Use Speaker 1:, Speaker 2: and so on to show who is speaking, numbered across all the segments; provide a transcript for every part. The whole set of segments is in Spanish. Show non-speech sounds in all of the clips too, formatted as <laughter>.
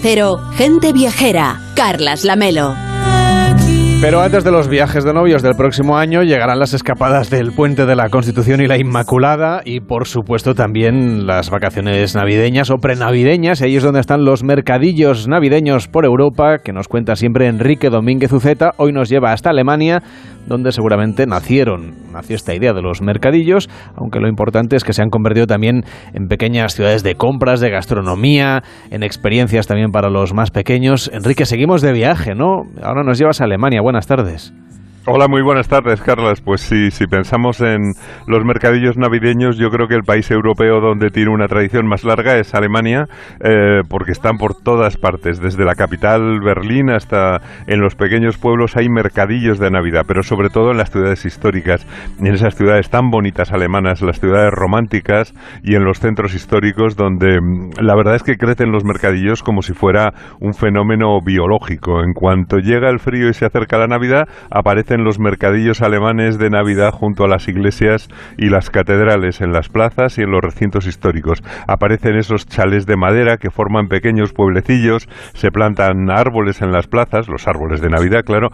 Speaker 1: Gente viajera, Carlas Lamelo.
Speaker 2: Pero antes de los viajes de novios del próximo año llegarán las escapadas del Puente de la Constitución y la Inmaculada y por supuesto también las vacaciones navideñas o prenavideñas. Y ahí es donde están los mercadillos navideños por Europa que nos cuenta siempre Enrique Domínguez Uceta. Hoy nos lleva hasta Alemania donde seguramente nacieron, nació esta idea de los mercadillos, aunque lo importante es que se han convertido también en pequeñas ciudades de compras, de gastronomía, en experiencias también para los más pequeños. Enrique, seguimos de viaje, ¿no? Ahora nos llevas a Alemania. Buenas tardes.
Speaker 3: Hola, muy buenas tardes, Carlas. Pues sí, si pensamos en los mercadillos navideños, yo creo que el país europeo donde tiene una tradición más larga es Alemania, eh, porque están por todas partes, desde la capital Berlín hasta en los pequeños pueblos hay mercadillos de Navidad, pero sobre todo en las ciudades históricas, en esas ciudades tan bonitas alemanas, las ciudades románticas y en los centros históricos donde mm, la verdad es que crecen los mercadillos como si fuera un fenómeno biológico. En cuanto llega el frío y se acerca la Navidad, aparecen los mercadillos alemanes de Navidad junto a las iglesias y las catedrales, en las plazas y en los recintos históricos. Aparecen esos chales de madera que forman pequeños pueblecillos, se plantan árboles en las plazas, los árboles de Navidad, claro,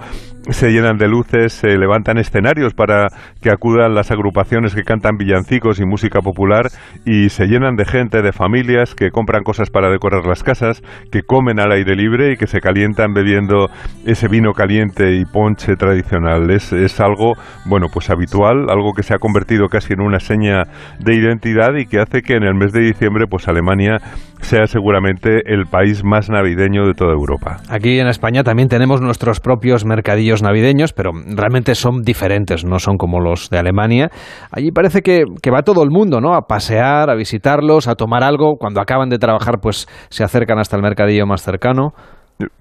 Speaker 3: se llenan de luces, se levantan escenarios para que acudan las agrupaciones que cantan villancicos y música popular y se llenan de gente, de familias que compran cosas para decorar las casas, que comen al aire libre y que se calientan bebiendo ese vino caliente y ponche tradicional. Es, algo, bueno, pues habitual, algo que se ha convertido casi en una seña de identidad y que hace que en el mes de diciembre, pues Alemania sea seguramente el país más navideño de toda Europa.
Speaker 2: Aquí en España también tenemos nuestros propios mercadillos navideños, pero realmente son diferentes, no son como los de Alemania. Allí parece que, va todo el mundo, ¿no? A pasear, a visitarlos, a tomar algo. Cuando acaban de trabajar, pues se acercan hasta el mercadillo más cercano.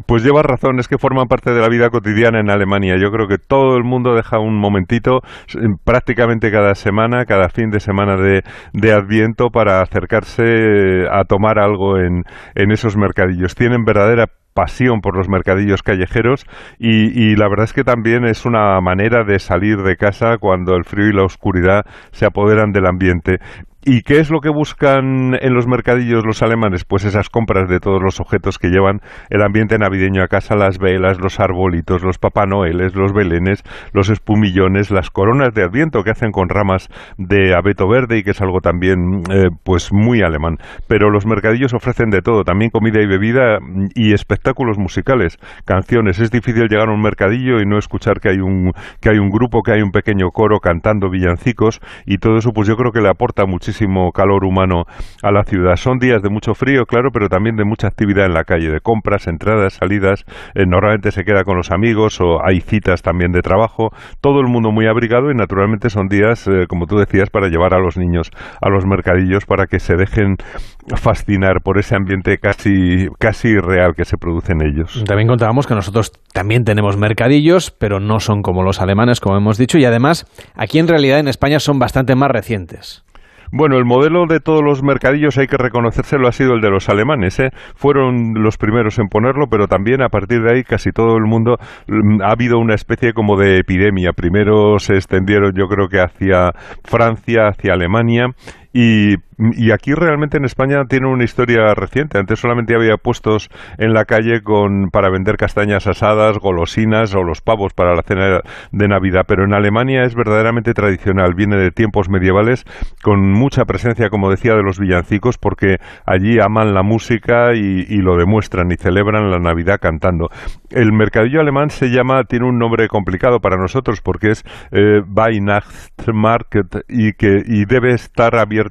Speaker 3: Pues llevas razón, es que forman parte de la vida cotidiana en Alemania. Yo creo que todo el mundo deja un momentito prácticamente cada semana, cada fin de semana de, Adviento para acercarse a tomar algo en esos mercadillos. Tienen verdadera pasión por los mercadillos callejeros y, la verdad es que también es una manera de salir de casa cuando el frío y la oscuridad se apoderan del ambiente. ¿Y qué es lo que buscan en los mercadillos los alemanes? Pues esas compras de todos los objetos que llevan el ambiente navideño a casa, las velas, los arbolitos, los papá noeles, los belenes, los espumillones, las coronas de adviento que hacen con ramas de abeto verde y que es algo también eh, pues muy alemán. Pero los mercadillos ofrecen de todo, también comida y bebida y espectáculos musicales, canciones. Es difícil llegar a un mercadillo y no escuchar que hay un que hay un grupo, que hay un pequeño coro cantando villancicos y todo eso pues yo creo que le aporta muchísimo calor humano a la ciudad. Son días de mucho frío, claro, pero también de mucha actividad en la calle, de compras, entradas, salidas. Eh, normalmente se queda con los amigos o hay citas también de trabajo. Todo el mundo muy abrigado y naturalmente son días, eh, como tú decías, para llevar a los niños a los mercadillos para que se dejen fascinar por ese ambiente casi, casi real que se produce en ellos.
Speaker 2: También contábamos que nosotros también tenemos mercadillos, pero no son como los alemanes, como hemos dicho, y además aquí en realidad en España son bastante más recientes.
Speaker 3: Bueno, el modelo de todos los mercadillos, hay que reconocérselo, ha sido el de los alemanes. ¿eh? Fueron los primeros en ponerlo, pero también a partir de ahí casi todo el mundo mm, ha habido una especie como de epidemia. Primero se extendieron, yo creo que hacia Francia, hacia Alemania, y y aquí realmente en España tiene una historia reciente. Antes solamente había puestos en la calle con para vender castañas asadas, golosinas o los pavos para la cena de Navidad, pero en Alemania es verdaderamente tradicional. Viene de tiempos medievales con mucha presencia, como decía, de los villancicos, porque allí aman la música y, lo demuestran y celebran la Navidad cantando. El mercadillo alemán se llama, tiene un nombre complicado para nosotros porque es eh, Weihnachtsmarkt y que y debe estar abierto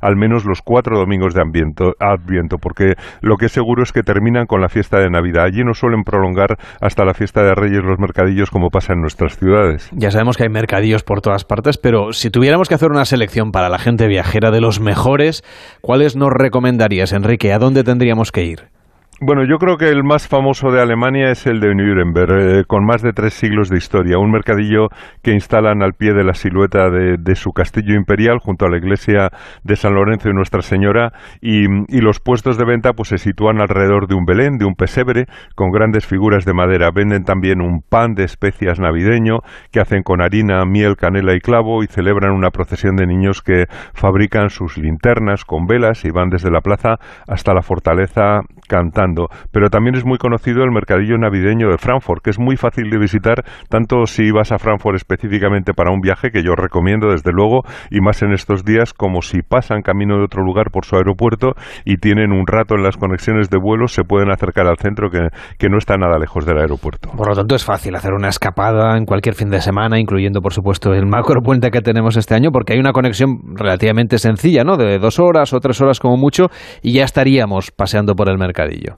Speaker 3: al menos los cuatro domingos de Adviento, porque lo que es seguro es que terminan con la fiesta de Navidad. Allí no suelen prolongar hasta la fiesta de Reyes los mercadillos como pasa en nuestras ciudades.
Speaker 2: Ya sabemos que hay mercadillos por todas partes, pero si tuviéramos que hacer una selección para la gente viajera de los mejores, ¿cuáles nos recomendarías, Enrique? ¿A dónde tendríamos que ir?
Speaker 3: Bueno, yo creo que el más famoso de Alemania es el de Nuremberg, eh, con más de tres siglos de historia. Un mercadillo que instalan al pie de la silueta de, su castillo imperial, junto a la iglesia de San Lorenzo y Nuestra Señora, y, los puestos de venta pues se sitúan alrededor de un Belén, de un pesebre, con grandes figuras de madera. Venden también un pan de especias navideño que hacen con harina, miel, canela y clavo y celebran una procesión de niños que fabrican sus linternas con velas y van desde la plaza hasta la fortaleza cantando Pero también es muy conocido el mercadillo navideño de Frankfurt, que es muy fácil de visitar, tanto si vas a Frankfurt específicamente para un viaje, que yo recomiendo desde luego, y más en estos días, como si pasan camino de otro lugar por su aeropuerto y tienen un rato en las conexiones de vuelos, se pueden acercar al centro que, que no está nada lejos del aeropuerto.
Speaker 2: Por lo tanto, es fácil hacer una escapada en cualquier fin de semana, incluyendo, por supuesto, el macro puente que tenemos este año, porque hay una conexión relativamente sencilla, ¿no? De dos horas o tres horas como mucho, y ya estaríamos paseando por el mercadillo.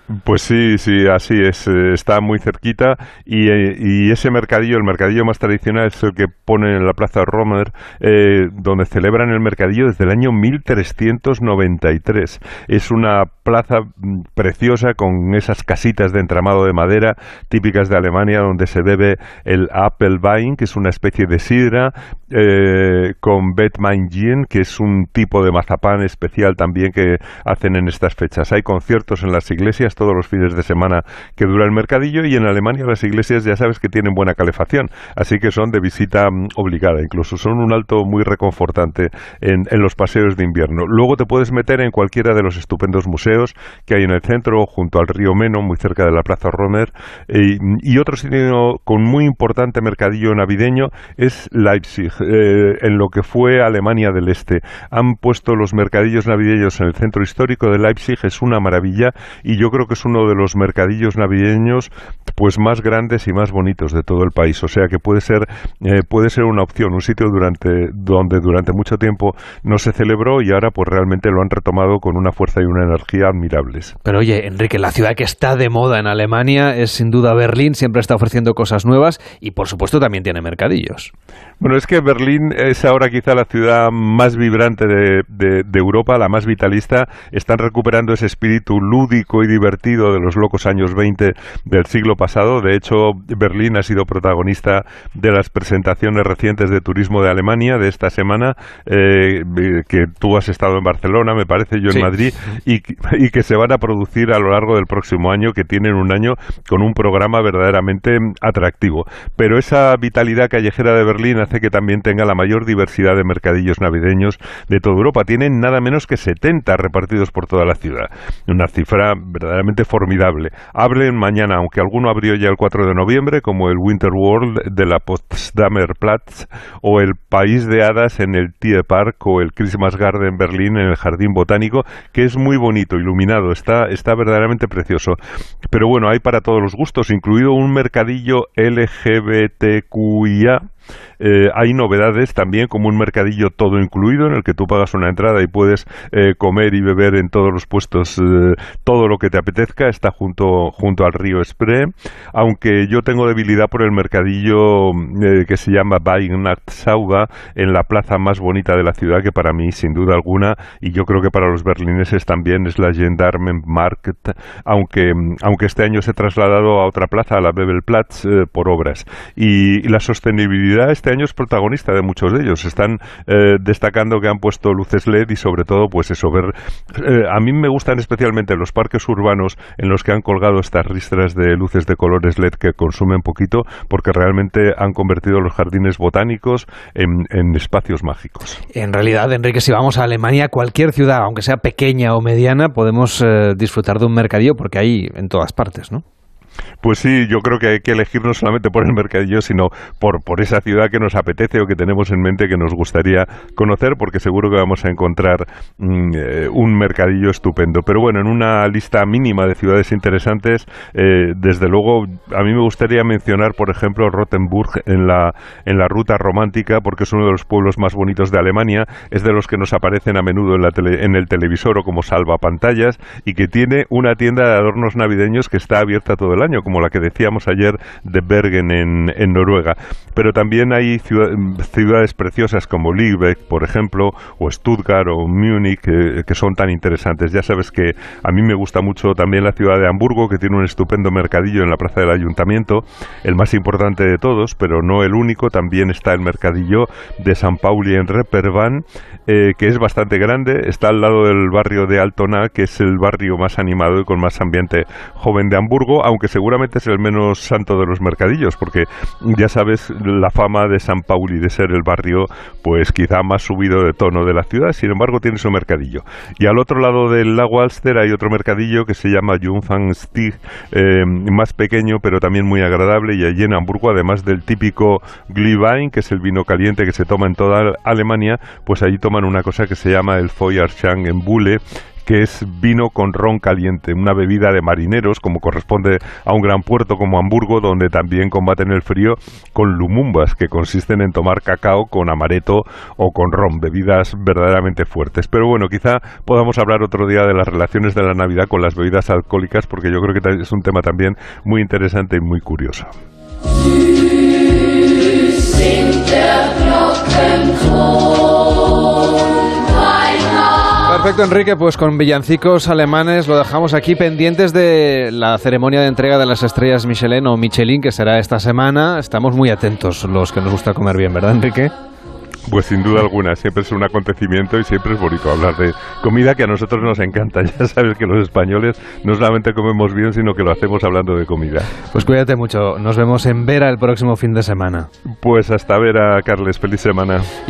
Speaker 3: Pues sí, sí, así es. Eh, está muy cerquita y, eh, y, ese mercadillo, el mercadillo más tradicional es el que pone en la Plaza Romer, eh, donde celebran el mercadillo desde el año 1393. Es una plaza mm, preciosa con esas casitas de entramado de madera típicas de Alemania, donde se bebe el Appelwein, que es una especie de sidra, eh, con Betmaingien, que es un tipo de mazapán especial también que hacen en estas fechas. Hay conciertos en las iglesias todos los fines de semana que dura el mercadillo y en Alemania las iglesias ya sabes que tienen buena calefacción, así que son de visita mm, obligada, incluso son un alto muy reconfortante en, los paseos de invierno. Luego te puedes meter en cualquiera de los estupendos museos que hay en el centro, junto al río Meno, muy cerca de la Plaza Romer, y otro sitio con muy importante mercadillo navideño es Leipzig, eh, en lo que fue Alemania del Este. Han puesto los mercadillos navideños en el centro histórico de Leipzig, es una maravilla y yo creo que es uno de los mercadillos navideños pues más grandes y más bonitos de todo el país. O sea que puede ser, eh, puede ser una opción, un sitio durante, donde durante mucho tiempo no se celebró y ahora pues realmente lo han retomado con una fuerza y una energía admirables.
Speaker 2: Pero oye, Enrique, la ciudad que está de moda en Alemania es sin duda Berlín, siempre está ofreciendo cosas nuevas y por supuesto también tiene mercadillos.
Speaker 3: Bueno, es que Berlín es ahora quizá la ciudad más vibrante de, de Europa, la más vitalista. Están recuperando ese espíritu lúdico y divertido de los locos años 20 del siglo pasado. De hecho, Berlín ha sido protagonista de las presentaciones recientes de turismo de Alemania de esta semana, eh, que tú has estado en Barcelona, me parece, yo en Madrid, y, y, que se van a producir a lo largo del próximo año, que tienen un año con un programa verdaderamente atractivo. Pero esa vitalidad callejera de Berlín hace que también tenga la mayor diversidad de mercadillos navideños de toda Europa. Tienen nada menos que 70 repartidos por toda la ciudad. Una cifra verdaderamente formidable. Hablen mañana, aunque alguno abrió ya el 4 de noviembre, como el Winter World de la Potsdamer Platz o el País de Hadas en el Tierpark o el Christmas Garden Berlín en el Jardín Botánico, que es muy bonito, iluminado, está, está verdaderamente precioso. Pero bueno, hay para todos los gustos, incluido un mercadillo LGBTQIA eh, hay novedades también, como un mercadillo todo incluido, en el que tú pagas una entrada y puedes eh, comer y beber en todos los puestos eh, todo lo que te apetezca. Está junto, junto al río Spree. Aunque yo tengo debilidad por el mercadillo que se llama Weihnachtssauga, en la plaza más bonita de la ciudad, que para mí, sin duda alguna, y yo creo que para los berlineses también es la Gendarmenmarkt, aunque, aunque este año se ha trasladado a otra plaza, a la Bebelplatz, por obras. y la sostenibilidad este año es protagonista de muchos de ellos. Están eh, destacando que han puesto luces LED y sobre todo, pues eso, ver... Eh, a mí me gustan especialmente los parques urbanos en los que han colgado estas ristras de luces de colores LED que consumen poquito porque realmente han convertido los jardines botánicos en, espacios mágicos.
Speaker 2: En realidad, Enrique, si vamos a Alemania, cualquier ciudad, aunque sea pequeña o mediana, podemos eh, disfrutar de un mercadillo porque hay en todas partes, ¿no?
Speaker 3: Pues sí, yo creo que hay que elegir no solamente por el mercadillo, sino por, por esa ciudad que nos apetece o que tenemos en mente que nos gustaría conocer, porque seguro que vamos a encontrar mm, eh, un mercadillo estupendo. Pero bueno, en una lista mínima de ciudades interesantes, eh, desde luego, a mí me gustaría mencionar, por ejemplo, Rottenburg en la, en la ruta romántica, porque es uno de los pueblos más bonitos de Alemania, es de los que nos aparecen a menudo en, la en el televisor o como salvapantallas, y que tiene una tienda de adornos navideños que está abierta todo el año, como la que decíamos ayer de Bergen en, Noruega. Pero también hay ciudades preciosas como Lübeck, por ejemplo, o Stuttgart o Múnich, que, son tan interesantes. Ya sabes que a mí me gusta mucho también la ciudad de Hamburgo, que tiene un estupendo mercadillo en la plaza del ayuntamiento, el más importante de todos, pero no el único. También está el mercadillo de San Pauli en Reperban, eh, que es bastante grande. Está al lado del barrio de Altona, que es el barrio más animado y con más ambiente joven de Hamburgo, aunque seguramente es el menos santo de los mercadillos, porque ya sabes la fama de San Pauli de ser el barrio, pues quizá más subido de tono de la ciudad, sin embargo tiene su mercadillo. Y al otro lado del lago Alster hay otro mercadillo que se llama Jungfangstig, eh, más pequeño pero también muy agradable, y allí en Hamburgo, además del típico Glühwein, que es el vino caliente que se toma en toda Alemania, pues allí toman una cosa que se llama el Feuerschang en Bule, que es vino con ron caliente, una bebida de marineros, como corresponde a un gran puerto como Hamburgo, donde también combaten el frío con lumumbas, que consisten en tomar cacao con amareto o con ron, bebidas verdaderamente fuertes. Pero bueno, quizá podamos hablar otro día de las relaciones de la Navidad con las bebidas alcohólicas, porque yo creo que es un tema también muy interesante y muy curioso.
Speaker 2: Perfecto, Enrique, pues con villancicos alemanes lo dejamos aquí pendientes de la ceremonia de entrega de las estrellas Michelin o Michelin, que será esta semana. Estamos muy atentos los que nos gusta comer bien, ¿verdad, Enrique?
Speaker 3: Pues sin duda alguna, siempre es un acontecimiento y siempre es bonito hablar de comida que a nosotros nos encanta. <laughs> Ya sabes que los españoles no solamente comemos bien, sino que lo hacemos hablando de comida.
Speaker 2: Pues cuídate mucho, nos vemos en Vera el próximo fin de semana.
Speaker 3: Pues hasta Vera, Carles, feliz semana.
Speaker 2: Y es